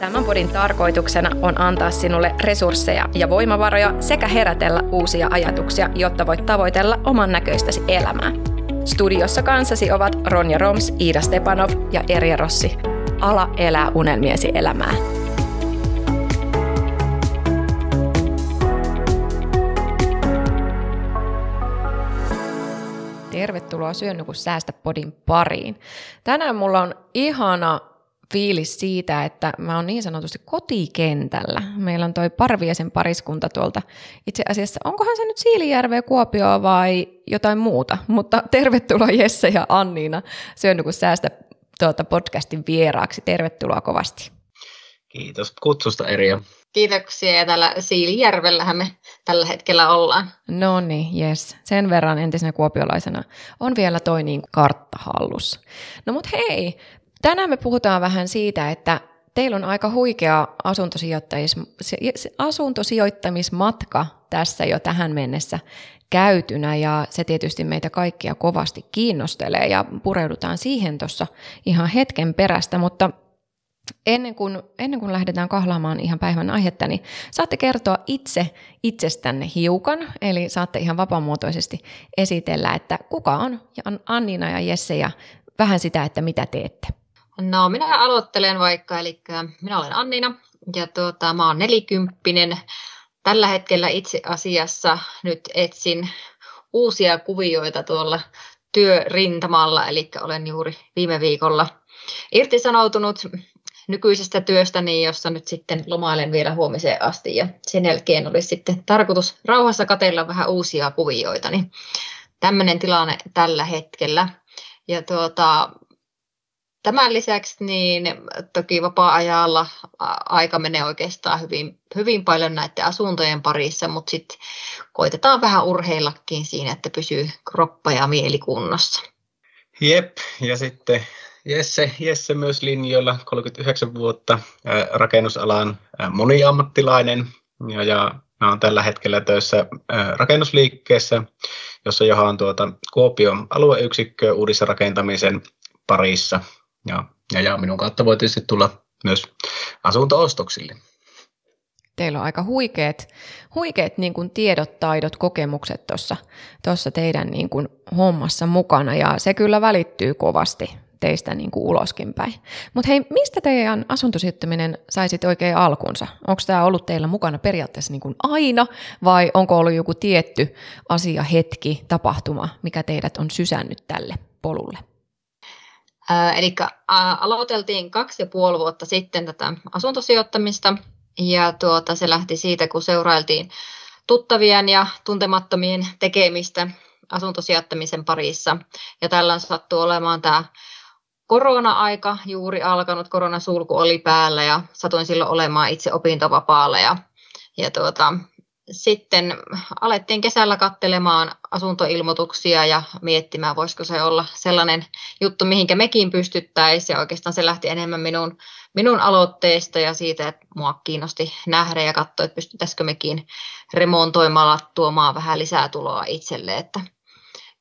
Tämän podin tarkoituksena on antaa sinulle resursseja ja voimavaroja sekä herätellä uusia ajatuksia, jotta voit tavoitella oman näköistäsi elämää. Studiossa kanssasi ovat Ronja Roms, Iida Stepanov ja Erja Rossi. Ala elää unelmiesi elämää. Tervetuloa Syön kun säästä podin pariin. Tänään mulla on ihana fiilis siitä, että mä oon niin sanotusti kotikentällä. Meillä on toi Parviesen pariskunta tuolta. Itse asiassa, onkohan se nyt Siilijärveä, Kuopioa vai jotain muuta? Mutta tervetuloa Jesse ja Anniina Syön kun säästä tuota podcastin vieraaksi. Tervetuloa kovasti. Kiitos kutsusta Erja. Kiitoksia ja täällä Siilijärvellähän me tällä hetkellä ollaan. No niin, yes. Sen verran entisenä kuopiolaisena on vielä toi niin kartta hallussa. No mut hei, tänään me puhutaan vähän siitä, että teillä on aika huikea asuntosijoittamismatka tässä jo tähän mennessä käytynä ja se tietysti meitä kaikkia kovasti kiinnostelee ja pureudutaan siihen tuossa ihan hetken perästä, mutta Ennen kuin, ennen kuin lähdetään kahlaamaan ihan päivän aihetta, niin saatte kertoa itse itsestänne hiukan, eli saatte ihan vapaamuotoisesti esitellä, että kuka on Annina ja Jesse ja vähän sitä, että mitä teette. No minä aloittelen vaikka, eli minä olen Annina ja tuota, mä oon nelikymppinen. Tällä hetkellä itse asiassa nyt etsin uusia kuvioita tuolla työrintamalla, eli olen juuri viime viikolla irtisanoutunut nykyisestä työstäni, jossa nyt sitten lomailen vielä huomiseen asti ja sen jälkeen olisi sitten tarkoitus rauhassa katella vähän uusia kuvioita, niin tämmöinen tilanne tällä hetkellä. Ja tuota, tämän lisäksi niin toki vapaa-ajalla aika menee oikeastaan hyvin, hyvin paljon näiden asuntojen parissa, mutta sitten koitetaan vähän urheillakin siinä, että pysyy kroppa ja mieli kunnossa. Jep, ja sitten Jesse, Jesse myös linjoilla, 39 vuotta, rakennusalan moniammattilainen ja, ja mä olen tällä hetkellä töissä rakennusliikkeessä, jossa johan tuota Kuopion alueyksikköä uudissa rakentamisen parissa. Ja, ja, ja minun kautta voi tietysti tulla myös asuntoostoksille. Teillä on aika huikeat, huikeat niin kuin tiedot, taidot, kokemukset tuossa teidän niin kuin hommassa mukana ja se kyllä välittyy kovasti teistä niin kuin uloskin päin. Mutta hei, mistä teidän asuntosijoittaminen sai sitten oikein alkunsa? Onko tämä ollut teillä mukana periaatteessa niin kuin aina vai onko ollut joku tietty asia, hetki, tapahtuma, mikä teidät on sysännyt tälle polulle? Eli aloiteltiin kaksi ja puoli vuotta sitten tätä asuntosijoittamista ja tuota, se lähti siitä, kun seurailtiin tuttavien ja tuntemattomien tekemistä asuntosijoittamisen parissa. Ja tällä sattuu olemaan tämä korona-aika juuri alkanut, koronasulku oli päällä ja satuin silloin olemaan itse opintovapaalla ja, ja tuota, sitten alettiin kesällä kattelemaan asuntoilmoituksia ja miettimään, voisiko se olla sellainen juttu, mihinkä mekin pystyttäisiin. Ja oikeastaan se lähti enemmän minun, minun aloitteesta ja siitä, että mua kiinnosti nähdä ja katsoa, että pystyttäisikö mekin remontoimalla tuomaan vähän lisää tuloa itselle. Että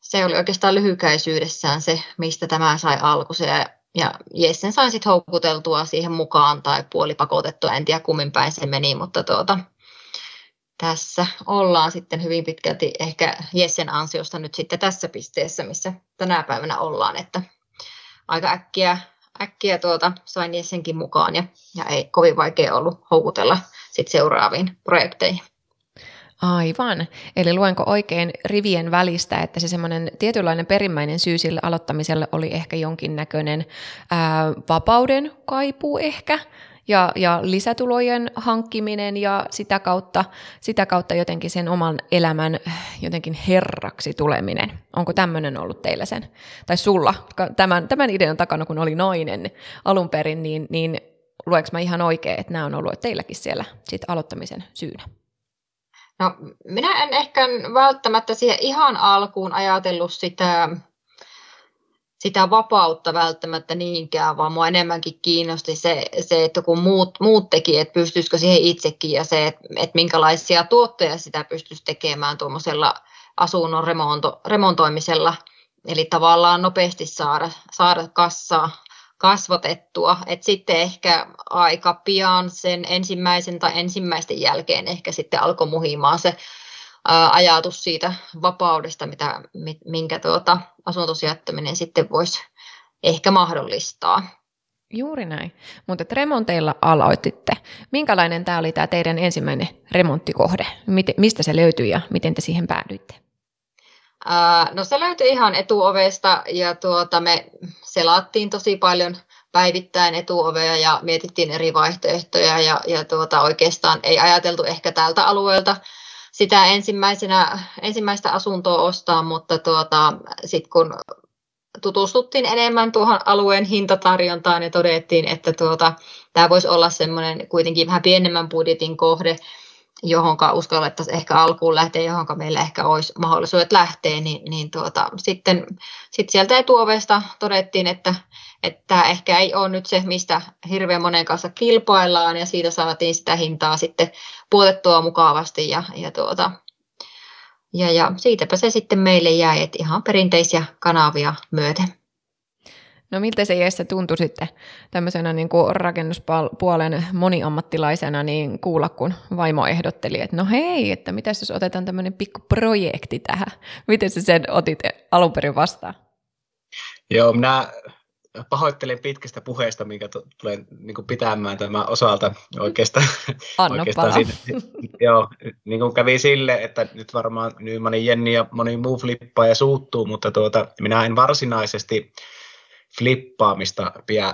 se oli oikeastaan lyhykäisyydessään se, mistä tämä sai alkunsa. Ja, ja Jessen sain sitten houkuteltua siihen mukaan tai puolipakotettua, en tiedä kummin päin se meni, mutta tuota, tässä ollaan sitten hyvin pitkälti ehkä Jessen ansiosta nyt sitten tässä pisteessä, missä tänä päivänä ollaan, että aika äkkiä, äkkiä tuota, sain Jessenkin mukaan ja, ja ei kovin vaikea ollut houkutella sitten seuraaviin projekteihin. Aivan. Eli luenko oikein rivien välistä, että se semmoinen tietynlainen perimmäinen syy sille aloittamiselle oli ehkä jonkinnäköinen ää, vapauden kaipuu ehkä, ja, ja lisätulojen hankkiminen ja sitä kautta, sitä kautta jotenkin sen oman elämän jotenkin herraksi tuleminen. Onko tämmöinen ollut teillä sen, tai sulla, tämän, tämän idean takana, kun oli nainen alun perin, niin, niin luenko mä ihan oikein, että nämä on ollut teilläkin siellä sit aloittamisen syynä? No, minä en ehkä välttämättä siihen ihan alkuun ajatellut sitä, sitä vapautta välttämättä niinkään, vaan mua enemmänkin kiinnosti se, se että kun muut, muut tekijät, pystyisikö siihen itsekin ja se, että, että minkälaisia tuotteja sitä pystyisi tekemään tuommoisella asunnon remonto, remontoimisella. Eli tavallaan nopeasti saada, saada kassaa, kasvatettua. Et sitten ehkä aika pian sen ensimmäisen tai ensimmäisten jälkeen ehkä sitten alkoi muhimaan se ajatus siitä vapaudesta, mitä, minkä tuota, asuntosijoittaminen sitten voisi ehkä mahdollistaa. Juuri näin. Mutta remonteilla aloititte. Minkälainen tämä oli tämä teidän ensimmäinen remonttikohde? Mistä se löytyi ja miten te siihen päädyitte? no se löytyi ihan etuovesta ja tuota, me selaattiin tosi paljon päivittäin etuovea ja mietittiin eri vaihtoehtoja ja, ja tuota, oikeastaan ei ajateltu ehkä tältä alueelta sitä ensimmäisenä, ensimmäistä asuntoa ostaa, mutta tuota, sitten kun tutustuttiin enemmän tuohon alueen hintatarjontaan ja todettiin, että tuota, tämä voisi olla semmoinen kuitenkin vähän pienemmän budjetin kohde, johon uskallettaisiin ehkä alkuun lähteä, johon meillä ehkä olisi mahdollisuudet lähteä, niin, niin tuota, sitten sit sieltä etuovesta todettiin, että, että ehkä ei ole nyt se, mistä hirveän monen kanssa kilpaillaan, ja siitä saatiin sitä hintaa sitten puotettua mukavasti, ja, ja, tuota, ja, ja siitäpä se sitten meille jäi, että ihan perinteisiä kanavia myöten. No miltä se Jesse tuntui sitten tämmöisenä niin kuin rakennuspuolen moniammattilaisena niin kuulla, kun vaimo ehdotteli, että no hei, että mitä jos otetaan tämmöinen pikku projekti tähän. Miten sä sen otit alun perin vastaan? Joo, minä pahoittelen pitkästä puheesta, minkä tulen niin kuin pitämään tämän osalta oikeastaan. Anna oikeastaan siitä, joo, niin kuin kävi sille, että nyt varmaan Nymanin Jenni ja moni muu flippaa ja suuttuu, mutta tuota, minä en varsinaisesti flippaamista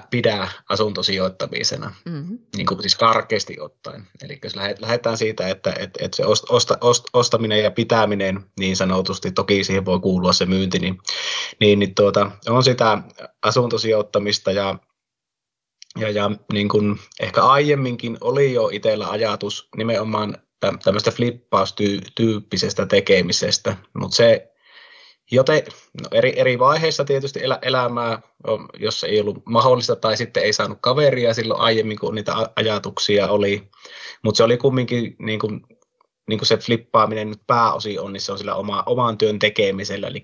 pidä asuntosijoittamisena, mm-hmm. niin kuin siis karkeasti ottaen. Eli jos lähdetään siitä, että, että, että se osta, ost, ostaminen ja pitäminen niin sanotusti, toki siihen voi kuulua se myynti, niin, niin, niin tuota, on sitä asuntosijoittamista ja ja, ja niin kuin ehkä aiemminkin oli jo itsellä ajatus nimenomaan tämmöistä flippaustyyppisestä tekemisestä, mutta se Joten no eri, eri vaiheissa tietysti elä, elämää, jos ei ollut mahdollista tai sitten ei saanut kaveria silloin aiemmin, kun niitä ajatuksia oli. Mutta se oli kumminkin niin kuin, niin kuin se flippaaminen nyt pääosin on, niin se on sillä oma, oman työn tekemisellä, eli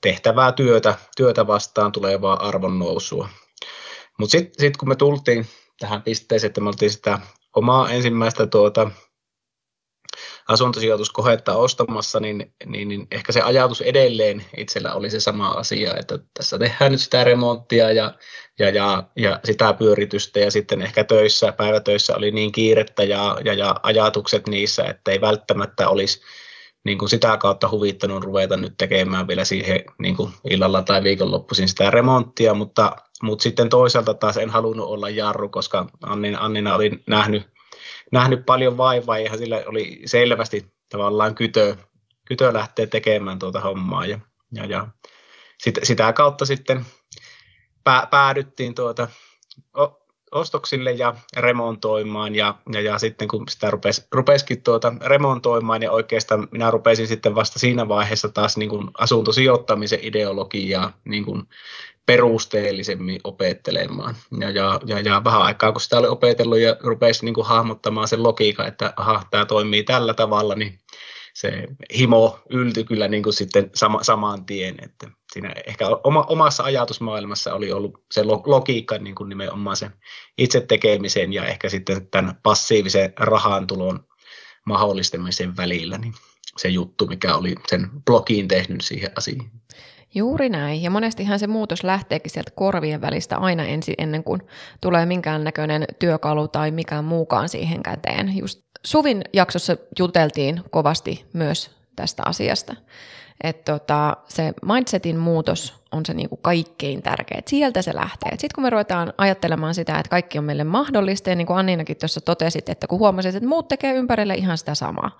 tehtävää työtä, työtä vastaan tulevaa arvon nousua. Mutta sitten sit kun me tultiin tähän pisteeseen, että me oltiin sitä omaa ensimmäistä tuota, asuntosijoituskohetta ostamassa, niin, niin, niin ehkä se ajatus edelleen itsellä oli se sama asia, että tässä tehdään nyt sitä remonttia ja, ja, ja, ja sitä pyöritystä ja sitten ehkä töissä, päivätöissä oli niin kiirettä ja, ja, ja ajatukset niissä, että ei välttämättä olisi niin kuin sitä kautta huvittanut ruveta nyt tekemään vielä siihen niin kuin illalla tai viikonloppuisin sitä remonttia, mutta, mutta sitten toisaalta taas en halunnut olla jarru, koska Annina, Annina oli nähnyt nähnyt paljon vaivaa ja sillä oli selvästi tavallaan kytö, kytö lähteä tekemään tuota hommaa ja, ja, ja sit, sitä kautta sitten pää, päädyttiin tuota, ostoksille ja remontoimaan ja, ja, ja sitten kun sitä rupesi, rupesikin tuota remontoimaan ja oikeastaan minä rupesin sitten vasta siinä vaiheessa taas niin kuin asuntosijoittamisen ideologiaa niin kuin perusteellisemmin opettelemaan. Ja, ja, ja, ja vähän aikaa, kun sitä oli opetellut ja rupesi niin kuin hahmottamaan sen logiikan, että aha, tämä toimii tällä tavalla, niin se himo yltyi kyllä niin kuin sitten sama, saman tien. Että siinä ehkä oma, omassa ajatusmaailmassa oli ollut se logiikka niin kuin nimenomaan sen itse tekemisen ja ehkä sitten tämän passiivisen rahantulon mahdollistamisen välillä, niin se juttu, mikä oli sen blogiin tehnyt siihen asiaan. Juuri näin. Ja monestihan se muutos lähteekin sieltä korvien välistä aina ensin ennen kuin tulee minkäännäköinen työkalu tai mikään muukaan siihen käteen. Just Suvin jaksossa juteltiin kovasti myös tästä asiasta. Että tota, se mindsetin muutos on se niinku kaikkein tärkein. Sieltä se lähtee. Sitten kun me ruvetaan ajattelemaan sitä, että kaikki on meille mahdollista, ja niin kuin Anninakin tuossa totesit, että kun huomasit, että muut tekee ympärille ihan sitä samaa.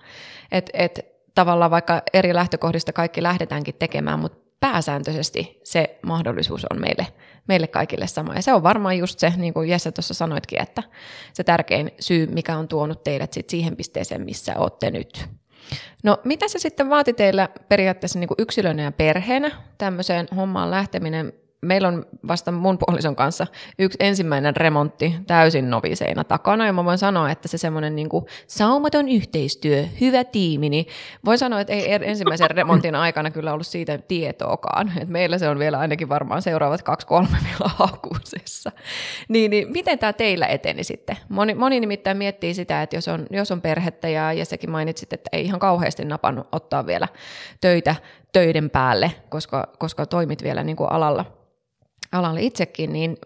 Että et, tavallaan vaikka eri lähtökohdista kaikki lähdetäänkin tekemään, mutta pääsääntöisesti se mahdollisuus on meille, meille kaikille sama. Ja se on varmaan just se, niin kuin Jesse tuossa sanoitkin, että se tärkein syy, mikä on tuonut teidät sit siihen pisteeseen, missä olette nyt. No mitä se sitten vaati teillä periaatteessa niin kuin yksilönä ja perheenä tämmöiseen hommaan lähteminen? Meillä on vasta mun puolison kanssa yksi ensimmäinen remontti täysin noviseina takana, ja mä voin sanoa, että se semmoinen niin saumaton yhteistyö, hyvä tiimi, niin voin sanoa, että ei er-, ensimmäisen remontin aikana kyllä ollut siitä tietoakaan, että meillä se on vielä ainakin varmaan seuraavat kaksi-kolme vielä hakuisessa. Niin, niin miten tämä teillä eteni sitten? Moni, moni nimittäin miettii sitä, että jos on, jos on perhettä, ja, ja sekin mainitsit, että ei ihan kauheasti napannut ottaa vielä töitä töiden päälle, koska, koska toimit vielä niin kuin alalla, alalla itsekin, niin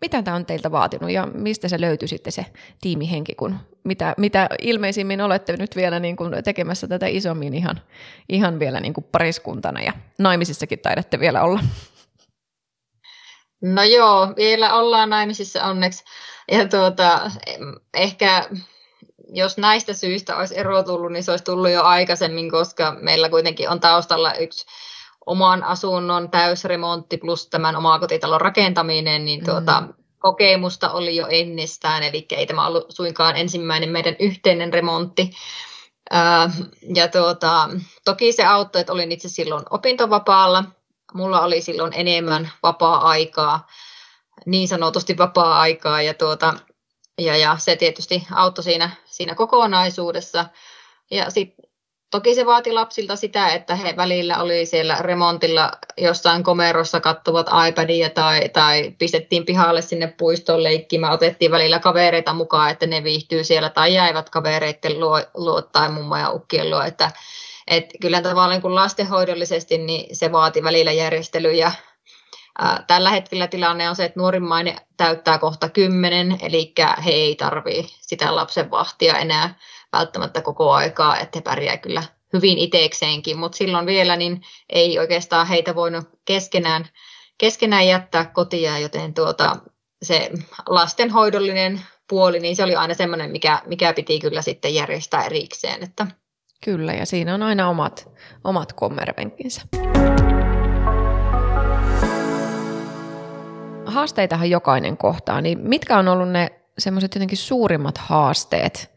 mitä tämä on teiltä vaatinut ja mistä se löytyi sitten se tiimihenki, kun mitä, mitä ilmeisimmin olette nyt vielä niin kuin tekemässä tätä isommin ihan, ihan vielä niin kuin pariskuntana ja naimisissakin taidatte vielä olla. No joo, vielä ollaan naimisissa onneksi. Ja tuota, ehkä jos näistä syistä olisi ero tullut, niin se olisi tullut jo aikaisemmin, koska meillä kuitenkin on taustalla yksi oman asunnon täysremontti plus tämän omakotitalon rakentaminen, niin tuota, mm. kokemusta oli jo ennestään, eli ei tämä ollut suinkaan ensimmäinen meidän yhteinen remontti. ja tuota, toki se auttoi, että olin itse silloin opintovapaalla. Mulla oli silloin enemmän vapaa-aikaa, niin sanotusti vapaa-aikaa, ja, tuota, ja, ja se tietysti auttoi siinä, siinä kokonaisuudessa. Ja sitten Toki se vaati lapsilta sitä, että he välillä oli siellä remontilla jossain komerossa kattuvat iPadia tai, tai pistettiin pihalle sinne puistoon leikkimään, otettiin välillä kavereita mukaan, että ne viihtyy siellä tai jäivät kavereiden luo, luo tai mummo ja ukkien luo, että et kyllä tavallaan kun lastenhoidollisesti niin se vaati välillä järjestelyjä. Tällä hetkellä tilanne on se, että nuorimmainen täyttää kohta kymmenen, eli he ei tarvitse sitä lapsen vahtia enää välttämättä koko aikaa, että he pärjää kyllä hyvin itsekseenkin, mutta silloin vielä niin ei oikeastaan heitä voinut keskenään, keskenään jättää kotia, joten tuota, se lastenhoidollinen puoli, niin se oli aina semmoinen, mikä, mikä piti kyllä sitten järjestää erikseen. Että. Kyllä, ja siinä on aina omat, omat kommervenkinsä. Haasteitahan jokainen kohtaa, niin mitkä on ollut ne semmoiset jotenkin suurimmat haasteet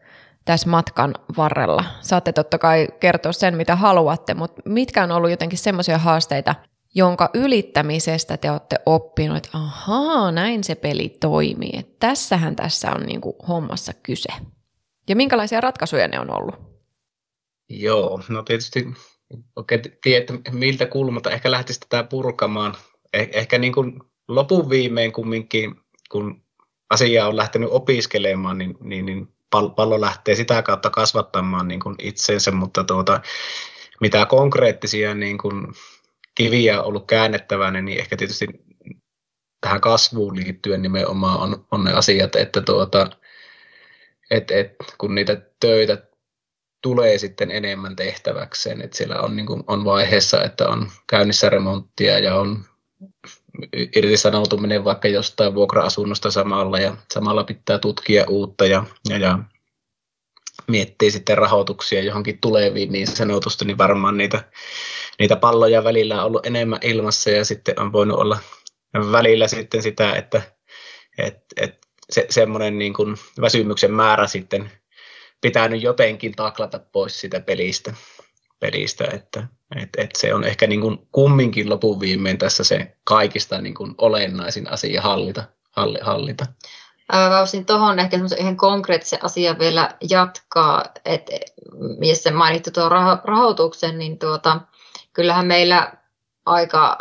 tässä matkan varrella? Saatte totta kai kertoa sen, mitä haluatte, mutta mitkä on ollut jotenkin semmoisia haasteita, jonka ylittämisestä te olette oppinut, että ahaa, näin se peli toimii, että tässähän tässä on niin kuin hommassa kyse. Ja minkälaisia ratkaisuja ne on ollut? Joo, no tietysti oikein tiedä, miltä kulmalta ehkä lähtisi tätä purkamaan. Eh, ehkä niin kuin lopun viimein kumminkin, kun asiaa on lähtenyt opiskelemaan, niin, niin, niin pallo lähtee sitä kautta kasvattamaan niin kuin itsensä, mutta tuota, mitä konkreettisia niin kuin kiviä on ollut käännettävänä, niin ehkä tietysti tähän kasvuun liittyen nimenomaan on, on ne asiat, että tuota, et, et, kun niitä töitä tulee sitten enemmän tehtäväkseen, että siellä on, niin kuin, on vaiheessa, että on käynnissä remonttia ja on irtisanoutuminen vaikka jostain vuokra-asunnosta samalla ja samalla pitää tutkia uutta ja, ja, ja miettii sitten rahoituksia johonkin tuleviin niin sanotusti, niin varmaan niitä, niitä palloja välillä on ollut enemmän ilmassa ja sitten on voinut olla välillä sitten sitä, että et, et se, semmoinen niin kuin väsymyksen määrä sitten pitänyt jotenkin taklata pois sitä pelistä pelistä, että et, et se on ehkä niin kuin kumminkin lopun viimein tässä se kaikista niin kuin olennaisin asia hallita. Halli, hallita. Voisin tuohon ehkä ihan konkreettisen asian vielä jatkaa, että missä mainittu tuo rahoituksen, niin tuota, kyllähän meillä aika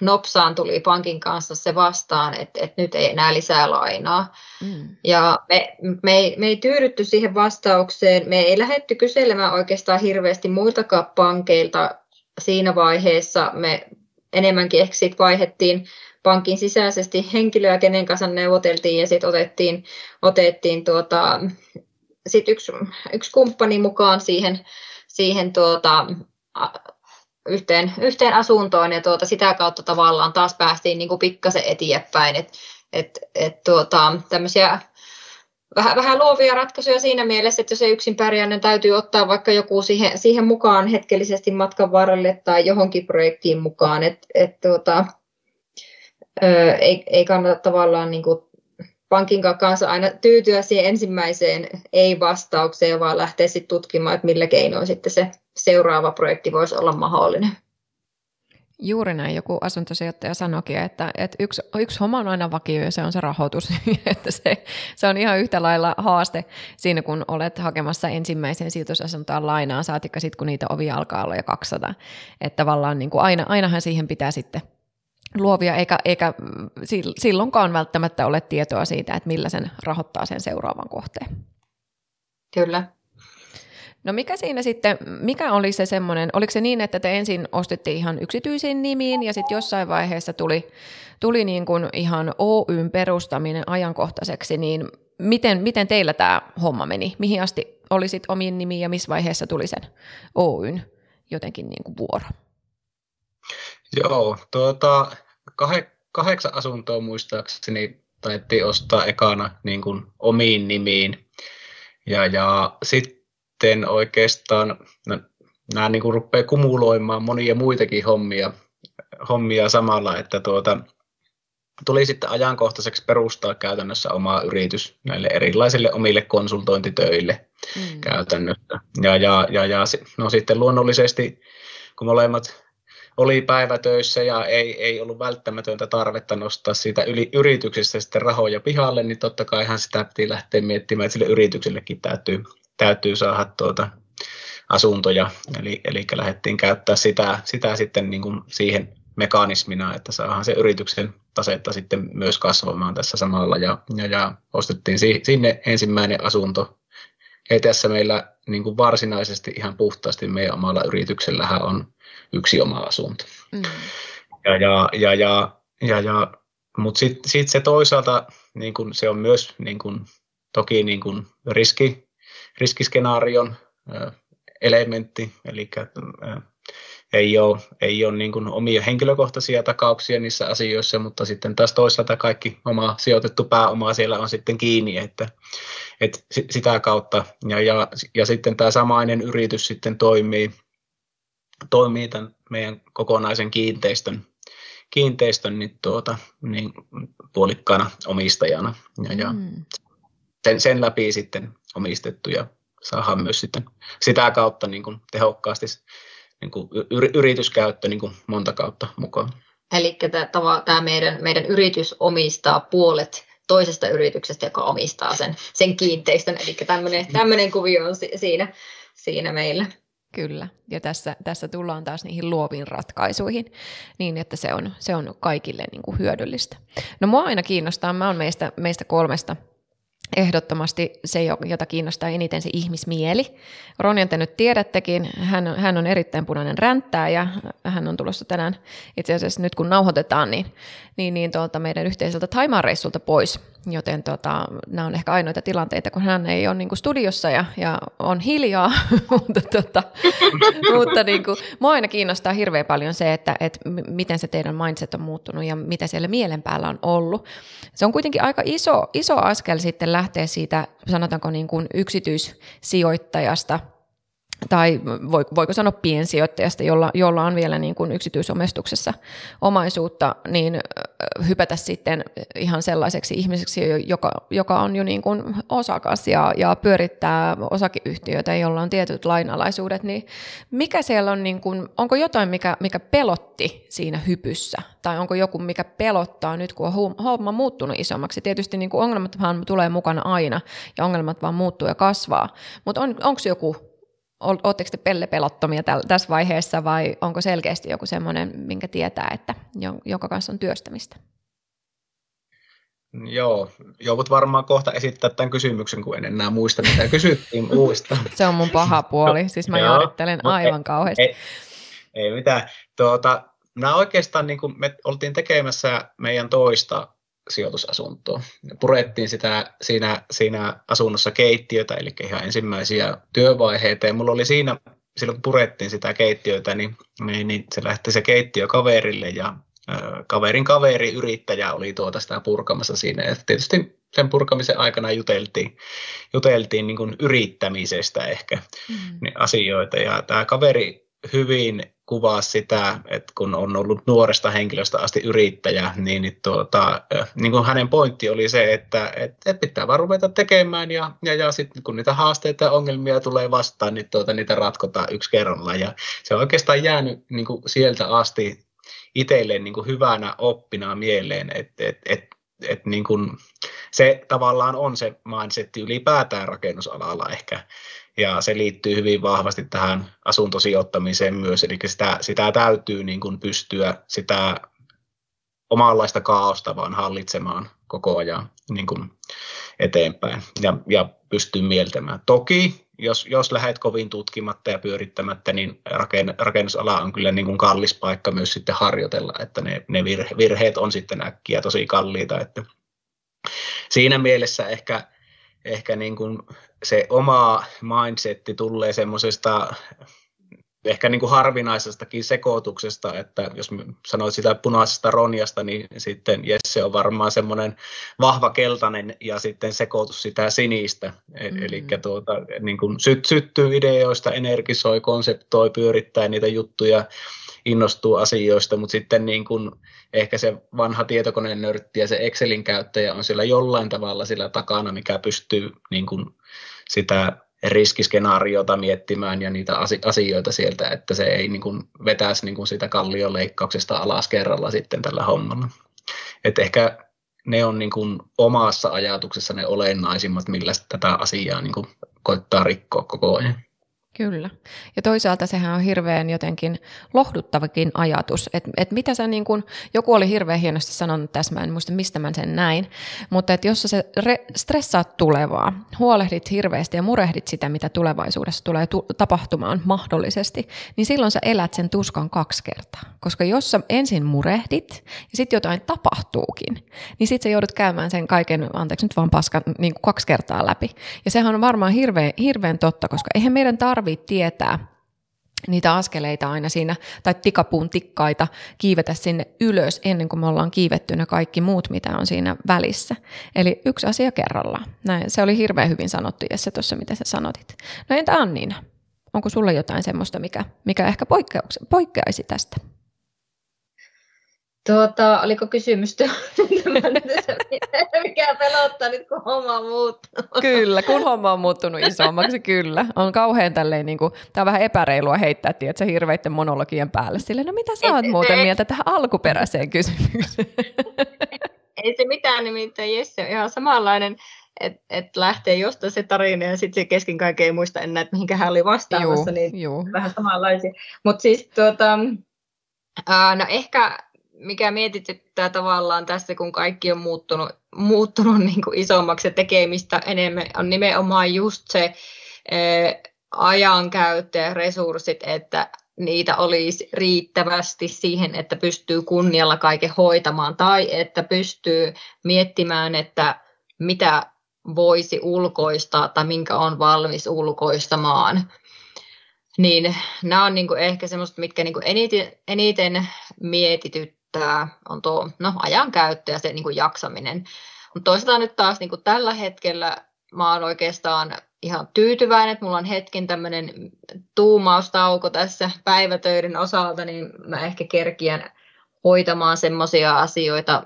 nopsaan tuli pankin kanssa se vastaan, että, että nyt ei enää lisää lainaa. Mm. Ja me, me, ei, me ei tyydytty siihen vastaukseen. Me ei lähdetty kyselemään oikeastaan hirveästi muiltakaan pankeilta siinä vaiheessa. Me enemmänkin ehkä sitten vaihettiin pankin sisäisesti henkilöä, kenen kanssa neuvoteltiin ja sitten otettiin, otettiin tuota, sit yksi, yksi kumppani mukaan siihen, siihen tuota, yhteen, yhteen asuntoon ja tuota, sitä kautta tavallaan taas päästiin niin kuin pikkasen eteenpäin. Et, et, et, tuota, tämmöisiä vähän, vähän luovia ratkaisuja siinä mielessä, että jos ei yksin pärjää, niin täytyy ottaa vaikka joku siihen, siihen mukaan hetkellisesti matkan varrelle tai johonkin projektiin mukaan. Et, et, tuota, ö, ei, ei kannata tavallaan niin kuin pankin kanssa aina tyytyä siihen ensimmäiseen ei-vastaukseen, vaan lähteä sitten tutkimaan, että millä keinoin sitten se seuraava projekti voisi olla mahdollinen. Juuri näin joku asuntosijoittaja sanoikin, että, että yksi, yksi homma on aina vakio ja se on se rahoitus. että se, se on ihan yhtä lailla haaste siinä, kun olet hakemassa ensimmäisen sijoitusasuntoon lainaa, saatikka sitten, kun niitä ovia alkaa olla jo 200. Että tavallaan niin kuin aina, ainahan siihen pitää sitten luovia, eikä, eikä silloinkaan välttämättä ole tietoa siitä, että millä sen rahoittaa sen seuraavan kohteen. Kyllä. No mikä siinä sitten, mikä oli se semmoinen, oliko se niin, että te ensin ostitte ihan yksityisiin nimiin ja sitten jossain vaiheessa tuli, tuli niin kuin ihan Oyn perustaminen ajankohtaiseksi, niin miten, miten teillä tämä homma meni? Mihin asti olisit omiin nimiin ja missä vaiheessa tuli sen Oyn jotenkin niin kuin vuoro? Joo, tuota, kah- kahdeksan asuntoa muistaakseni taidettiin ostaa ekana niin kuin omiin nimiin. Ja, ja sitten oikeastaan no, nämä niin kuin rupeaa kumuloimaan monia muitakin hommia, hommia samalla, että tuota, tuli sitten ajankohtaiseksi perustaa käytännössä oma yritys näille erilaisille omille konsultointitöille mm. käytännössä. Ja, ja, ja, ja no sitten luonnollisesti, kun molemmat oli päivätöissä ja ei, ei ollut välttämätöntä tarvetta nostaa siitä yli, yrityksestä sitten rahoja pihalle, niin totta kai ihan sitä piti lähteä miettimään, että sille yrityksellekin täytyy, täytyy saada tuota asuntoja. Eli, eli lähdettiin käyttää sitä, sitä sitten niin kuin siihen mekanismina, että saadaan se yrityksen tasetta sitten myös kasvamaan tässä samalla. Ja, ja, ja ostettiin si, sinne ensimmäinen asunto. Ei tässä meillä niin kuin varsinaisesti ihan puhtaasti meidän omalla yrityksellähän on yksi oma asunto. Mm. Ja, ja, ja, ja, ja, ja, Mutta sitten sit se toisaalta niin kun se on myös niin kun, toki niin kun riski, riskiskenaarion elementti, eli ei ole, ei ole niin kuin omia henkilökohtaisia takauksia niissä asioissa, mutta sitten taas toisaalta kaikki oma sijoitettu pääoma siellä on sitten kiinni, että, että sitä kautta, ja, ja, ja sitten tämä samainen yritys sitten toimii, toimii tämän meidän kokonaisen kiinteistön, kiinteistön niin, tuota, niin puolikkaana omistajana. Ja, ja mm. sen, sen läpi sitten omistettu ja saadaan myös sitten sitä kautta niin kuin tehokkaasti niin kuin yrityskäyttö niin kuin monta kautta mukaan. Eli tämä meidän, meidän yritys omistaa puolet toisesta yrityksestä, joka omistaa sen, sen kiinteistön. Eli tämmöinen, kuvio on siinä, siinä meillä. Kyllä, ja tässä, tässä tullaan taas niihin luoviin ratkaisuihin, niin että se on, se on kaikille niin kuin hyödyllistä. No mua aina kiinnostaa, mä oon meistä, meistä kolmesta ehdottomasti se, jota kiinnostaa eniten se ihmismieli. Ronjan te nyt tiedättekin, hän, hän on erittäin punainen ränttää ja hän on tulossa tänään, itse asiassa nyt kun nauhoitetaan, niin, niin, niin tuolta meidän yhteiseltä Taimaan reissulta pois Joten tota, nämä on ehkä ainoita tilanteita, kun hän ei ole niin kuin studiossa ja, ja on hiljaa, mutta, tota, mutta niin kuin, mua aina kiinnostaa hirveän paljon se, että, että miten se teidän mindset on muuttunut ja mitä siellä mielen päällä on ollut. Se on kuitenkin aika iso, iso askel sitten lähteä siitä, sanotaanko niin kuin yksityissijoittajasta – tai voiko sanoa piensijoittajasta, jolla, jolla on vielä niin kuin yksityisomistuksessa omaisuutta, niin hypätä sitten ihan sellaiseksi ihmiseksi, joka, joka on jo niin kuin osakas ja, ja pyörittää osakeyhtiöitä, jolla on tietyt lainalaisuudet, niin mikä siellä on, niin kuin, onko jotain, mikä, mikä pelotti siinä hypyssä, tai onko joku, mikä pelottaa nyt, kun on homma muuttunut isommaksi. Tietysti niin kuin ongelmathan tulee mukana aina, ja ongelmat vaan muuttuu ja kasvaa, mutta on, onko joku Oletteko te pelle pelottomia tässä vaiheessa vai onko selkeästi joku semmoinen, minkä tietää, että jonka kanssa on työstämistä? Joo, joudut varmaan kohta esittää tämän kysymyksen, kun en enää muista, mitä kysyttiin muista. Se on mun paha puoli, siis mä jaarittelen aivan kauheasti. Ei, ei mitään. Tuota, mä oikeastaan, niin kuin me oltiin tekemässä meidän toista sijoitusasuntoa. Purettiin sitä, siinä, siinä asunnossa keittiötä, eli ihan ensimmäisiä työvaiheita. Ja mulla oli siinä, silloin kun purettiin sitä keittiötä, niin, niin, niin se lähti se keittiö kaverille ja kaverin kaveri, yrittäjä oli tuota sitä purkamassa siinä. Ja tietysti sen purkamisen aikana juteltiin, juteltiin niin kuin yrittämisestä ehkä mm. niin asioita. Ja tämä kaveri hyvin kuvaa sitä, että kun on ollut nuoresta henkilöstä asti yrittäjä, niin, niin, tuota, niin kuin hänen pointti oli se, että, että pitää vaan ruveta tekemään ja, ja, ja sitten kun niitä haasteita ja ongelmia tulee vastaan, niin tuota, niitä ratkotaan yksi kerrallaan. Ja se on oikeastaan jäänyt niin kuin sieltä asti itselleen niin kuin hyvänä oppina mieleen, että et, et, et niin kuin, se tavallaan on se mindset ylipäätään rakennusalalla ehkä, ja se liittyy hyvin vahvasti tähän asuntosijoittamiseen myös, eli sitä, sitä täytyy niin kuin pystyä sitä omanlaista kaaosta vaan hallitsemaan koko ajan niin kuin eteenpäin ja, ja pystyy mieltämään. Toki, jos, jos lähdet kovin tutkimatta ja pyörittämättä, niin raken, rakennusala on kyllä niin kuin kallis paikka myös sitten harjoitella, että ne, ne virhe, virheet on sitten äkkiä tosi kalliita. Että siinä mielessä ehkä, ehkä niin kuin se oma mindsetti tulee semmoisesta ehkä niin kuin harvinaisestakin sekoituksesta, että jos sanoit sitä punaisesta ronjasta, niin sitten Jesse on varmaan semmoinen vahva keltainen ja sitten sekoitus sitä sinistä. Mm-hmm. Eli tuota, niin kuin syt, syttyy ideoista, energisoi, konseptoi, pyörittää niitä juttuja, innostuu asioista, mutta sitten niin kuin ehkä se vanha tietokoneen nörtti ja se Excelin käyttäjä on siellä jollain tavalla sillä takana, mikä pystyy niin kuin sitä riskiskenaariota miettimään ja niitä asioita sieltä, että se ei niin kuin vetäisi niin kuin sitä kallioleikkauksesta alas kerralla sitten tällä hommalla. Et ehkä ne on niin kuin omassa ajatuksessa ne olennaisimmat, millä tätä asiaa niin kuin koittaa rikkoa koko ajan. Kyllä. Ja toisaalta sehän on hirveän jotenkin lohduttavakin ajatus, että et mitä sä niin kun, joku oli hirveän hienosti sanonut tässä, mä en muista mistä mä sen näin, mutta että jos sä re, stressaat tulevaa, huolehdit hirveästi ja murehdit sitä, mitä tulevaisuudessa tulee tu- tapahtumaan mahdollisesti, niin silloin sä elät sen tuskan kaksi kertaa. Koska jos sä ensin murehdit ja sitten jotain tapahtuukin, niin sitten sä joudut käymään sen kaiken, anteeksi nyt vaan paskan, niin kaksi kertaa läpi. Ja sehän on varmaan hirveän, hirveän totta, koska eihän meidän tarvitse tarvitse tietää niitä askeleita aina siinä, tai tikapuun tikkaita kiivetä sinne ylös ennen kuin me ollaan kiivetty ne kaikki muut, mitä on siinä välissä. Eli yksi asia kerrallaan. Näin, se oli hirveän hyvin sanottu, Jesse, tuossa mitä sä sanotit. No entä Anniina? Onko sulla jotain semmoista, mikä, mikä ehkä poikkeaisi tästä? Tuota, oliko kysymys mikä pelottaa nyt, kun homma on muuttunut? Kyllä, kun homma on muuttunut isommaksi, kyllä. On kauhean tälleen, niin kuin, tämä on vähän epäreilua heittää, tiedätkö, hirveiden monologien päälle. Sille, no mitä sä oot muuten mieltä tähän alkuperäiseen kysymykseen? Ei se mitään, nimittäin Jesse on ihan samanlainen, että et lähtee jostain se tarina ja sitten se kesken kaiken ei muista enää, että mihinkä hän oli vastaamassa, juu, niin juu. vähän samanlaisia. Mutta siis tuota, no ehkä mikä mietityttää tavallaan tässä, kun kaikki on muuttunut, muuttunut niin kuin isommaksi ja tekemistä enemmän, on nimenomaan just se ää, ajankäyttö ja resurssit, että niitä olisi riittävästi siihen, että pystyy kunnialla kaiken hoitamaan tai että pystyy miettimään, että mitä voisi ulkoistaa tai minkä on valmis ulkoistamaan. Niin nämä on niin kuin ehkä semmoista, mitkä niin kuin eniten, eniten mietityt, tämä on tuo no, ajankäyttö ja se niin kuin jaksaminen. Mutta toisaalta nyt taas niin kuin tällä hetkellä mä oon oikeastaan ihan tyytyväinen, että mulla on hetken tämmöinen tuumaustauko tässä päivätöiden osalta, niin mä ehkä kerkiän hoitamaan semmoisia asioita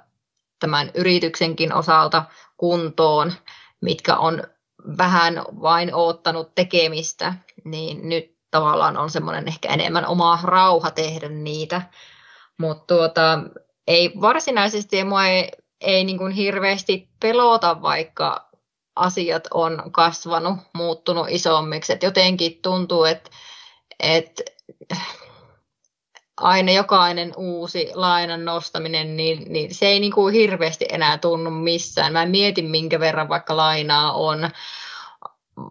tämän yrityksenkin osalta kuntoon, mitkä on vähän vain oottanut tekemistä, niin nyt tavallaan on semmoinen ehkä enemmän oma rauha tehdä niitä. Mutta tuota, ei varsinaisesti mua ei, ei niin kuin hirveästi pelota, vaikka asiat on kasvanut, muuttunut isommiksi. Et jotenkin tuntuu, että et aina jokainen uusi lainan nostaminen, niin, niin se ei niin kuin hirveästi enää tunnu missään. Mä mietin, minkä verran vaikka lainaa on.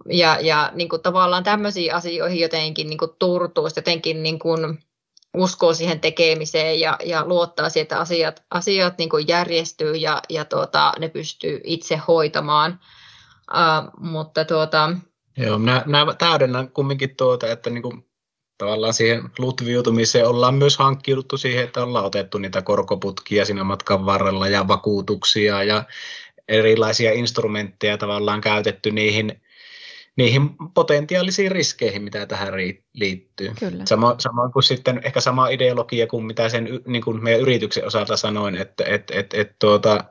Ja, ja niin kuin tavallaan tämmöisiin asioihin jotenkin niin kuin jotenkin niin kuin, uskoo siihen tekemiseen ja, ja luottaa siihen, että asiat, asiat niin kuin järjestyy ja, ja tuota, ne pystyy itse hoitamaan. Uh, mutta tuota... Joo, minä, minä täydennän kumminkin tuota, että niin kuin tavallaan siihen lutviutumiseen ollaan myös hankkiuduttu siihen, että ollaan otettu niitä korkoputkia siinä matkan varrella ja vakuutuksia ja erilaisia instrumentteja tavallaan käytetty niihin niihin potentiaalisiin riskeihin, mitä tähän liittyy. Kyllä. Samo, samoin kuin sitten ehkä sama ideologia kuin mitä sen niin kuin meidän yrityksen osalta sanoin, että et, et, et, tuota,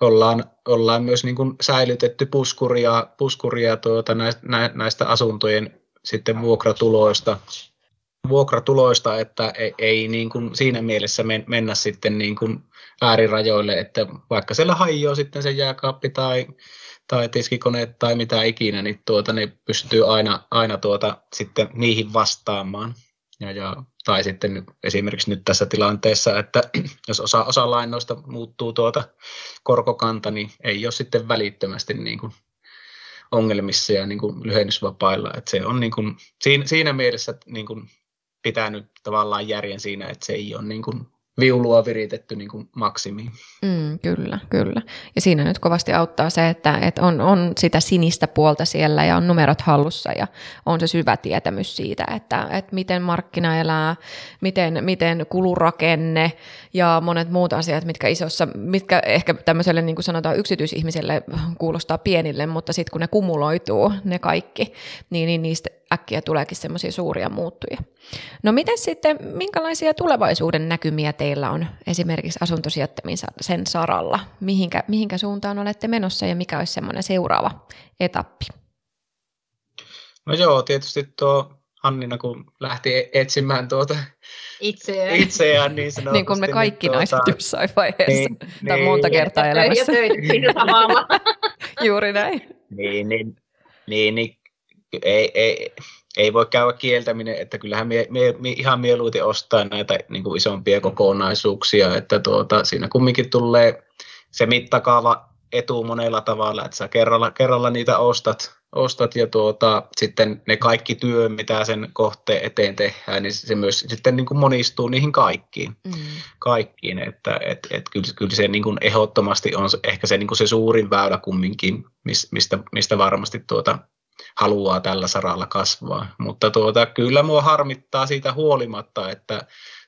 ollaan, ollaan myös niin kuin säilytetty puskuria, puskuria tuota, näistä, näistä asuntojen sitten vuokratuloista vuokratuloista, että ei, ei niin kuin siinä mielessä men, mennä sitten niin kuin äärirajoille, että vaikka siellä hajoaa sitten se jääkaappi tai, tai tiskikone tai mitä ikinä, niin tuota, ne pystyy aina, aina tuota, sitten niihin vastaamaan. Ja, ja, tai sitten esimerkiksi nyt tässä tilanteessa, että jos osa, osa lainoista muuttuu tuota korkokanta, niin ei ole sitten välittömästi niin kuin ongelmissa ja niin kuin lyhennysvapailla. Että se on niin kuin, siinä, siinä mielessä niin kuin pitänyt tavallaan järjen siinä, että se ei ole niin kuin viulua viritetty niin kuin maksimiin. Mm, kyllä, kyllä. Ja siinä nyt kovasti auttaa se, että, että on, on sitä sinistä puolta siellä ja on numerot hallussa ja on se syvä tietämys siitä, että, että miten markkina elää, miten, miten kulurakenne ja monet muut asiat, mitkä isossa, mitkä ehkä tämmöiselle niin kuin sanotaan yksityisihmiselle kuulostaa pienille, mutta sitten kun ne kumuloituu, ne kaikki, niin, niin niistä äkkiä tuleekin semmoisia suuria muuttuja. No miten sitten, minkälaisia tulevaisuuden näkymiä teillä on esimerkiksi asuntosijoittamisen sen saralla? Mihinkä, mihinkä suuntaan olette menossa ja mikä olisi semmoinen seuraava etappi? No joo, tietysti tuo Annina, kun lähti e- etsimään tuota itseään, itseään niin sanotusti. niin kuin me kaikki niin, naiset tuota, jossain vaiheessa, niin, tai niin, monta kertaa elämässä. Juuri näin. Niin, niin, niin, niin ei, ei, ei voi käydä kieltäminen, että kyllähän mie, mie, mie ihan mieluiten ostaa näitä niin kuin isompia kokonaisuuksia, että tuota, siinä kumminkin tulee se mittakaava etu monella tavalla, että sä kerralla, kerralla niitä ostat, ostat ja tuota, sitten ne kaikki työ, mitä sen kohteen eteen tehdään, niin se myös sitten niin kuin monistuu niihin kaikkiin. Mm. kaikkiin että et, et kyllä, kyllä se niin kuin ehdottomasti on ehkä se, niin kuin se suurin väylä kumminkin, mistä, mistä varmasti tuota, haluaa tällä saralla kasvaa. Mutta tuota, kyllä mua harmittaa siitä huolimatta, että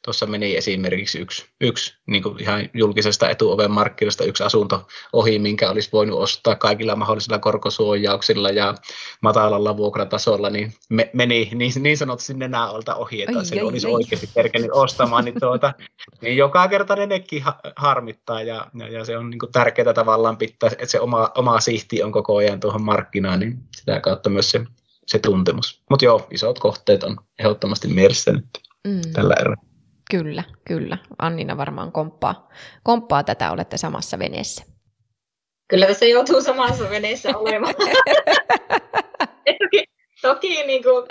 tuossa meni esimerkiksi yksi, yksi niin kuin ihan julkisesta etuoven markkinasta yksi asunto ohi, minkä olisi voinut ostaa kaikilla mahdollisilla korkosuojauksilla ja matalalla vuokratasolla, niin me, meni niin, niin sanotusti nenä alta ohi, että ai, se ai, olisi ai. oikeasti kerkenyt ostamaan, niin, tuota, niin joka kerta ne nekin harmittaa ja, ja, ja se on niin kuin tärkeää tavallaan pitää, että se oma, oma sihti on koko ajan tuohon markkinaan, niin sitä kautta myös se, se tuntemus. Mutta joo, isot kohteet on ehdottomasti mielessä nyt mm. tällä erää. Kyllä, kyllä. Annina varmaan komppaa, komppaa tätä, olette samassa veneessä. Kyllä tässä joutuu samassa veneessä olemaan. toki toki niin kuin,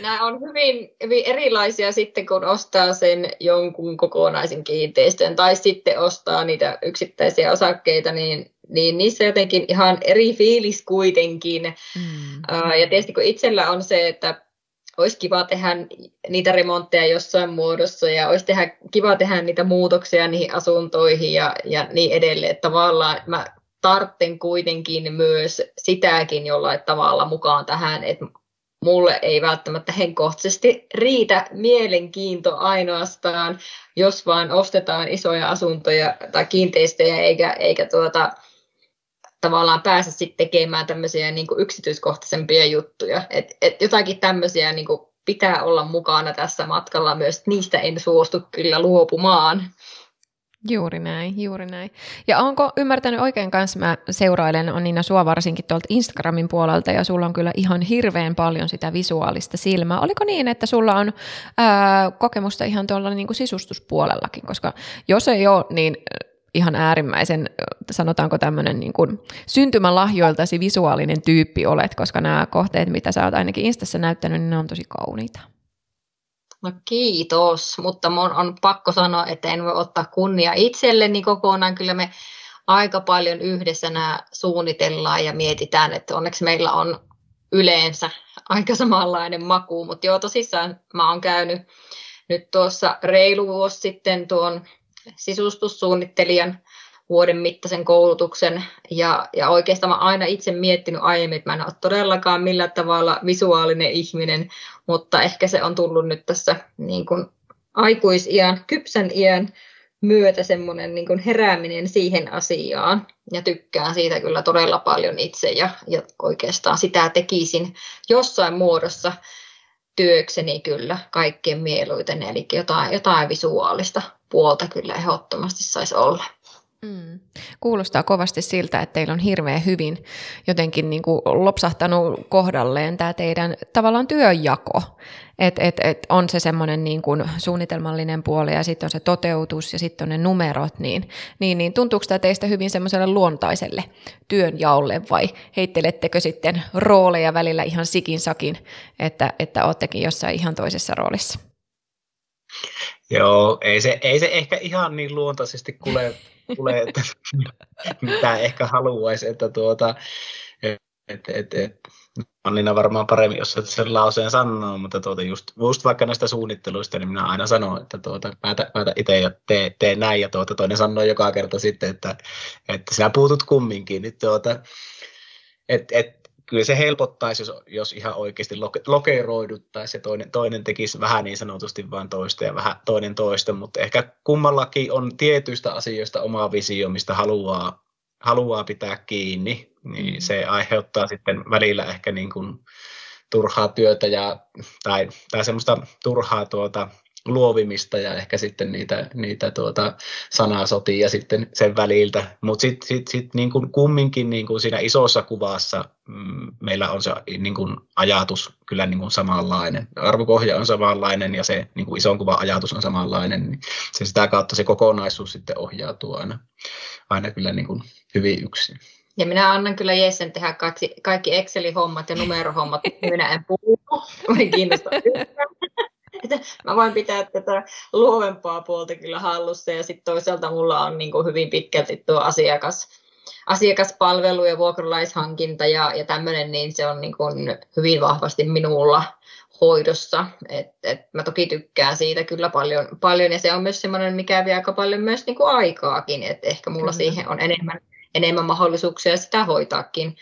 nämä on hyvin, hyvin erilaisia sitten, kun ostaa sen jonkun kokonaisen kiinteistön tai sitten ostaa niitä yksittäisiä osakkeita, niin, niin niissä jotenkin ihan eri fiilis kuitenkin. Mm. Uh, ja tietysti kun itsellä on se, että olisi kiva tehdä niitä remontteja jossain muodossa ja olisi tehdä, kiva tehdä niitä muutoksia niihin asuntoihin ja, ja niin edelleen. Tavallaan mä tartten kuitenkin myös sitäkin jollain tavalla mukaan tähän, että mulle ei välttämättä henkkohtaisesti riitä mielenkiinto ainoastaan, jos vaan ostetaan isoja asuntoja tai kiinteistöjä eikä, eikä tuota, tavallaan pääse sitten tekemään tämmöisiä niin kuin yksityiskohtaisempia juttuja. Et, et jotakin tämmöisiä niin kuin pitää olla mukana tässä matkalla myös, niistä en suostu kyllä luopumaan. Juuri näin, juuri näin. Ja onko ymmärtänyt oikein kanssa, mä seurailen on Niina sua varsinkin tuolta Instagramin puolelta, ja sulla on kyllä ihan hirveän paljon sitä visuaalista silmää. Oliko niin, että sulla on ää, kokemusta ihan tuolla niin kuin sisustuspuolellakin, koska jos ei ole, niin ihan äärimmäisen, sanotaanko tämmöinen niin kuin syntymälahjoiltasi visuaalinen tyyppi olet, koska nämä kohteet, mitä sä oot ainakin Instassa näyttänyt, niin ne on tosi kauniita. No kiitos, mutta mun on pakko sanoa, että en voi ottaa kunnia itselleni kokonaan. Kyllä me aika paljon yhdessä nämä suunnitellaan ja mietitään, että onneksi meillä on yleensä aika samanlainen maku, mutta joo tosissaan mä oon käynyt nyt tuossa reilu vuosi sitten tuon sisustussuunnittelijan vuoden mittaisen koulutuksen. Ja, ja oikeastaan mä aina itse miettinyt aiemmin, että mä en ole todellakaan millään tavalla visuaalinen ihminen, mutta ehkä se on tullut nyt tässä niin kuin aikuisiän, kypsän iän myötä semmoinen niin kuin herääminen siihen asiaan. Ja tykkään siitä kyllä todella paljon itse ja, ja oikeastaan sitä tekisin jossain muodossa työkseni kyllä kaikkien mieluiten, eli jotain, jotain visuaalista puolta kyllä ehdottomasti saisi olla. Mm. Kuulostaa kovasti siltä, että teillä on hirveän hyvin jotenkin niin kuin lopsahtanut kohdalleen tämä teidän tavallaan työnjako. Että et, et on se semmoinen niin kuin suunnitelmallinen puoli ja sitten on se toteutus ja sitten on ne numerot. Niin, niin, niin tuntuuko tämä teistä hyvin semmoiselle luontaiselle työnjaolle vai heittelettekö sitten rooleja välillä ihan sikin sakin, että, että oottekin jossain ihan toisessa roolissa? Joo, ei se, ei se ehkä ihan niin luontaisesti kule tulee, että mitä ehkä haluaisi, että tuota, et, et, et, Annina varmaan paremmin, jos sen lauseen sanoo, mutta tuota just, just, vaikka näistä suunnitteluista, niin minä aina sanon, että tuota, päätä, päätä itse ja tee, tee näin, ja tuota, toinen sanoo joka kerta sitten, että, että sinä puutut kumminkin. Niin tuota, et, et, kyllä se helpottaisi, jos, jos ihan oikeasti lokeroiduttaisi ja toinen, toinen tekisi vähän niin sanotusti vain toista ja vähän toinen toista, mutta ehkä kummallakin on tietyistä asioista oma visio, mistä haluaa, haluaa pitää kiinni, niin mm. se aiheuttaa sitten välillä ehkä niin kuin turhaa työtä ja, tai, tai semmoista turhaa tuota, luovimista ja ehkä sitten niitä, niitä tuota sanasotia sitten sen väliltä. Mutta sitten sit, sit niin kuin kumminkin niin kuin siinä isossa kuvassa mm, meillä on se niin kuin ajatus kyllä niin kuin samanlainen. Arvokohja on samanlainen ja se niin kuin ison kuvan ajatus on samanlainen. Niin se sitä kautta se kokonaisuus sitten ohjautuu aina, aina kyllä niin kuin hyvin yksin. Ja minä annan kyllä Jessen tehdä kaikki, kaikki Excel-hommat ja numerohommat, minä en puhu. Minä kiinnostaa että mä voin pitää tätä luovempaa puolta kyllä hallussa ja sitten toisaalta mulla on niin kuin hyvin pitkälti tuo asiakas, asiakaspalvelu ja vuokralaishankinta ja, ja tämmöinen, niin se on niin kuin hyvin vahvasti minulla hoidossa. Et, et mä toki tykkään siitä kyllä paljon, paljon ja se on myös semmoinen, mikä vie aika paljon myös niin kuin aikaakin, että ehkä mulla kyllä. siihen on enemmän, enemmän mahdollisuuksia sitä hoitaakin.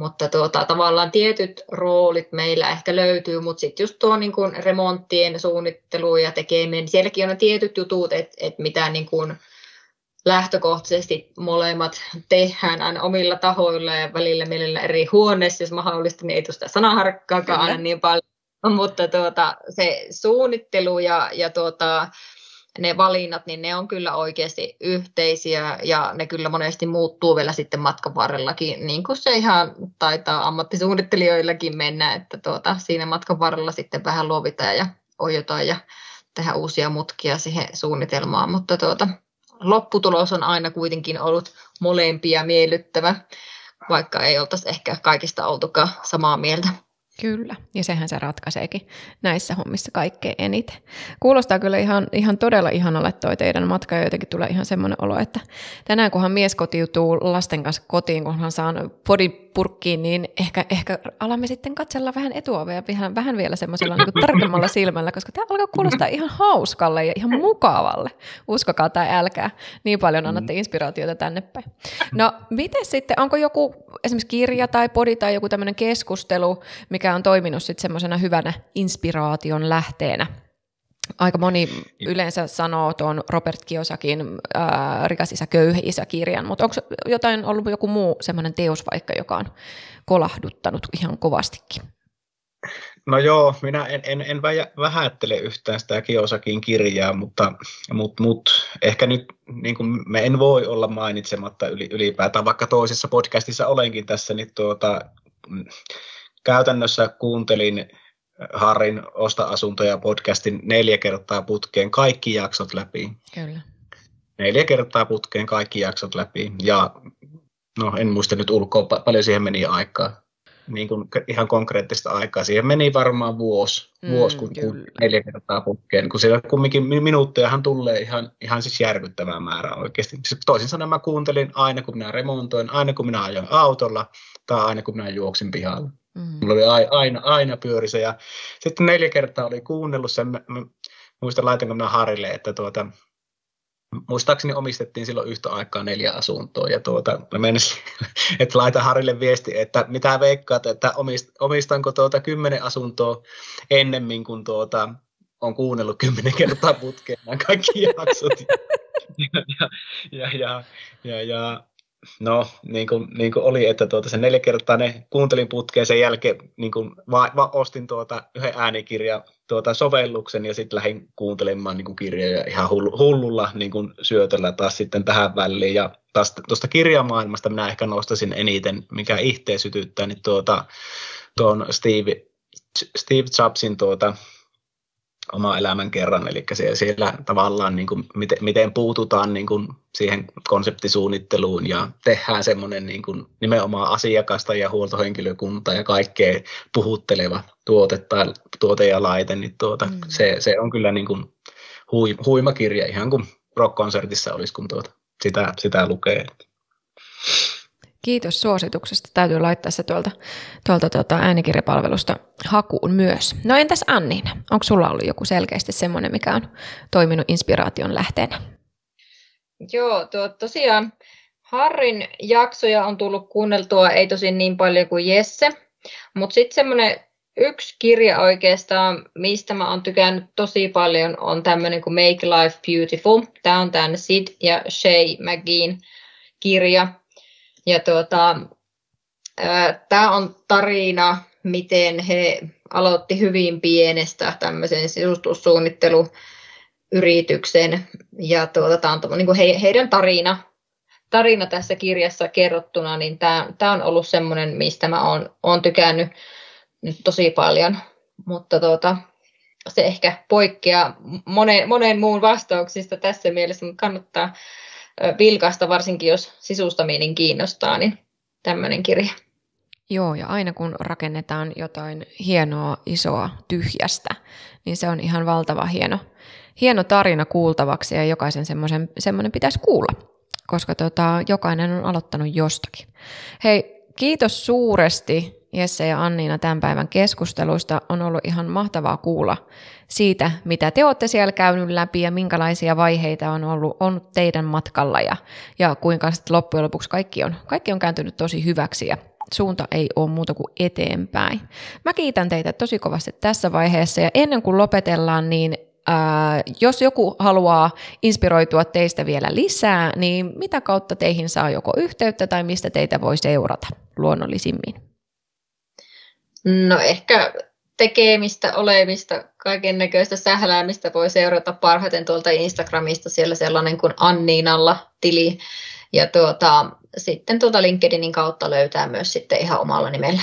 Mutta tuota, tavallaan tietyt roolit meillä ehkä löytyy, mutta sitten just tuo niin kuin remonttien suunnittelu ja tekeminen, sielläkin on ne tietyt jutut, että et mitä niin kuin lähtökohtaisesti molemmat tehdään aina omilla tahoilla ja välillä meillä eri huoneissa, jos mahdollista, niin ei tuosta sanaharkkaakaan aina niin paljon. Mutta tuota, se suunnittelu ja, ja tuota, ne valinnat, niin ne on kyllä oikeasti yhteisiä ja ne kyllä monesti muuttuu vielä sitten matkan varrellakin, niin kuin se ihan taitaa ammattisuunnittelijoillakin mennä, että tuota, siinä matkan varrella sitten vähän luovitaan ja ojotaan ja tehdä uusia mutkia siihen suunnitelmaan, mutta tuota, lopputulos on aina kuitenkin ollut molempia miellyttävä, vaikka ei oltaisi ehkä kaikista oltukaan samaa mieltä. Kyllä, ja sehän se ratkaiseekin näissä hommissa kaikkein eniten. Kuulostaa kyllä ihan, ihan todella ihanalle toi teidän matka, ja jotenkin tulee ihan semmoinen olo, että tänään kunhan mies kotiutuu lasten kanssa kotiin, kunhan saan podipurkkiin, niin ehkä, ehkä alamme sitten katsella vähän etuovea vähän, vähän vielä semmoisella niin tarkemmalla silmällä, koska tämä alkaa kuulostaa ihan hauskalle ja ihan mukavalle. Uskokaa tai älkää, niin paljon annatte inspiraatiota tänne päin. No, miten sitten, onko joku esimerkiksi kirja tai podi tai joku tämmöinen keskustelu, mikä on toiminut sitten semmoisena hyvänä inspiraation lähteenä. Aika moni yleensä sanoo tuon Robert Kiosakin ää, Rikas isä, köyhä isä kirjan, mutta onko jotain ollut joku muu semmoinen teos vaikka, joka on kolahduttanut ihan kovastikin? No joo, minä en, en, en vähättele yhtään sitä Kiosakin kirjaa, mutta, mutta, mutta ehkä nyt niin kuin me en voi olla mainitsematta ylipäätään, vaikka toisessa podcastissa olenkin tässä, niin tuota, käytännössä kuuntelin Harin Osta-asuntoja podcastin neljä kertaa putkeen kaikki jaksot läpi. Kyllä. Neljä kertaa putkeen kaikki jaksot läpi. Ja no en muista nyt ulkoa, paljon siihen meni aikaa. Niin kuin ihan konkreettista aikaa. Siihen meni varmaan vuosi, mm, vuosi kun kyllä. neljä kertaa putkeen. Kun siellä kumminkin minuuttejahan tulee ihan, ihan siis järkyttävää määrää oikeasti. Toisin sanoen mä kuuntelin aina kun minä remontoin, aina kun minä ajoin autolla tai aina kun minä juoksin pihalla. Mm. Mulla oli aina, aina pyöri se. Ja sitten neljä kertaa oli kuunnellut sen. Mä, mä muistan laitanko minä Harille, että tuota, muistaakseni omistettiin silloin yhtä aikaa neljä asuntoa ja tuota, mä menisin, että laita Harille viesti, että mitä veikkaat, että omist, omistanko tuota kymmenen asuntoa ennemmin kuin tuota, on kuunnellut kymmenen kertaa putkeen nämä kaikki jaksot. ja, ja, ja, ja, ja, No, niin kuin, niin kuin oli, että tuota, se neljä kertaa ne kuuntelin putkeen sen jälkeen niin kuin va, va, ostin tuota yhden äänikirja tuota sovelluksen ja sitten lähdin kuuntelemaan niin kuin kirjoja ihan hullulla niin kuin syötöllä taas sitten tähän väliin. Ja taas tuosta kirjamaailmasta minä ehkä nostasin eniten, mikä itse sytyttää, niin tuota, tuon Steve, Steve Jobsin tuota, oma elämän kerran, eli siellä, siellä tavallaan niin kuin, miten, miten puututaan niin kuin siihen konseptisuunnitteluun ja tehdään semmoinen niin kuin, nimenomaan asiakasta ja huoltohenkilökunta ja kaikkea puhutteleva tuote, tai, tuote ja laite, niin tuota, mm. se, se, on kyllä niin kuin hui, huima kirja, ihan kuin rock-konsertissa olisi, kun tuota, sitä, sitä lukee. Kiitos suosituksesta. Täytyy laittaa se tuolta, tuolta tuota äänikirjapalvelusta hakuun myös. No entäs Anniina? Onko sulla ollut joku selkeästi semmoinen, mikä on toiminut inspiraation lähteenä? Joo, tuo, tosiaan Harrin jaksoja on tullut kuunneltua, ei tosin niin paljon kuin Jesse, mutta sitten semmoinen yksi kirja oikeastaan, mistä mä oon tykännyt tosi paljon, on tämmöinen kuin Make Life Beautiful. Tämä on tämän Sid ja Shay McGeein kirja. Ja tuota, tämä on tarina, miten he aloitti hyvin pienestä tämmöisen sisustussuunnitteluyrityksen. Ja tuota, tämä on niin he, heidän tarina, tarina tässä kirjassa kerrottuna, niin tämä, tämä on ollut semmoinen, mistä mä oon, oon tykännyt nyt tosi paljon. Mutta tuota, se ehkä poikkeaa monen, monen muun vastauksista tässä mielessä, mutta kannattaa vilkasta, varsinkin jos sisustaminen kiinnostaa, niin tämmöinen kirja. Joo, ja aina kun rakennetaan jotain hienoa, isoa, tyhjästä, niin se on ihan valtava hieno, hieno tarina kuultavaksi ja jokaisen semmoinen pitäisi kuulla, koska tota, jokainen on aloittanut jostakin. Hei, kiitos suuresti Jesse ja Anniina tämän päivän keskusteluista. On ollut ihan mahtavaa kuulla siitä, mitä te olette siellä käynyt läpi ja minkälaisia vaiheita on ollut on teidän matkalla ja, ja kuinka sitten loppujen lopuksi kaikki on, kaikki on kääntynyt tosi hyväksi ja suunta ei ole muuta kuin eteenpäin. Mä kiitän teitä tosi kovasti tässä vaiheessa ja ennen kuin lopetellaan, niin Ää, jos joku haluaa inspiroitua teistä vielä lisää, niin mitä kautta teihin saa joko yhteyttä tai mistä teitä voi seurata luonnollisimmin? No ehkä tekemistä, olemista, kaiken näköistä sähläämistä voi seurata parhaiten tuolta Instagramista, siellä sellainen kuin Anniinalla tili. Ja tuota, sitten tuota LinkedInin kautta löytää myös sitten ihan omalla nimellä.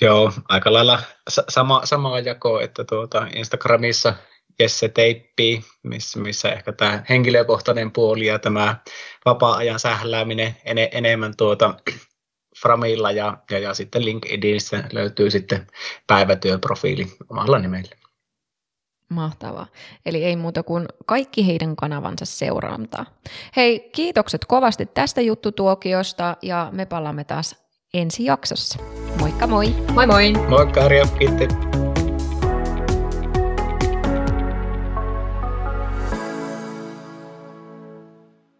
Joo, aika lailla sama, sama jako, että tuota Instagramissa Jesse Teippi, missä, missä ehkä tämä henkilökohtainen puoli ja tämä vapaa-ajan sählääminen en, enemmän tuota Framilla ja, ja, ja sitten LinkedInissä löytyy sitten päivätyöprofiili omalla nimellä. Mahtavaa. Eli ei muuta kuin kaikki heidän kanavansa seurantaa. Hei, kiitokset kovasti tästä juttutuokiosta ja me palaamme taas ensi jaksossa. Moikka moi! Moi moi! Moikka Arja, kiitti!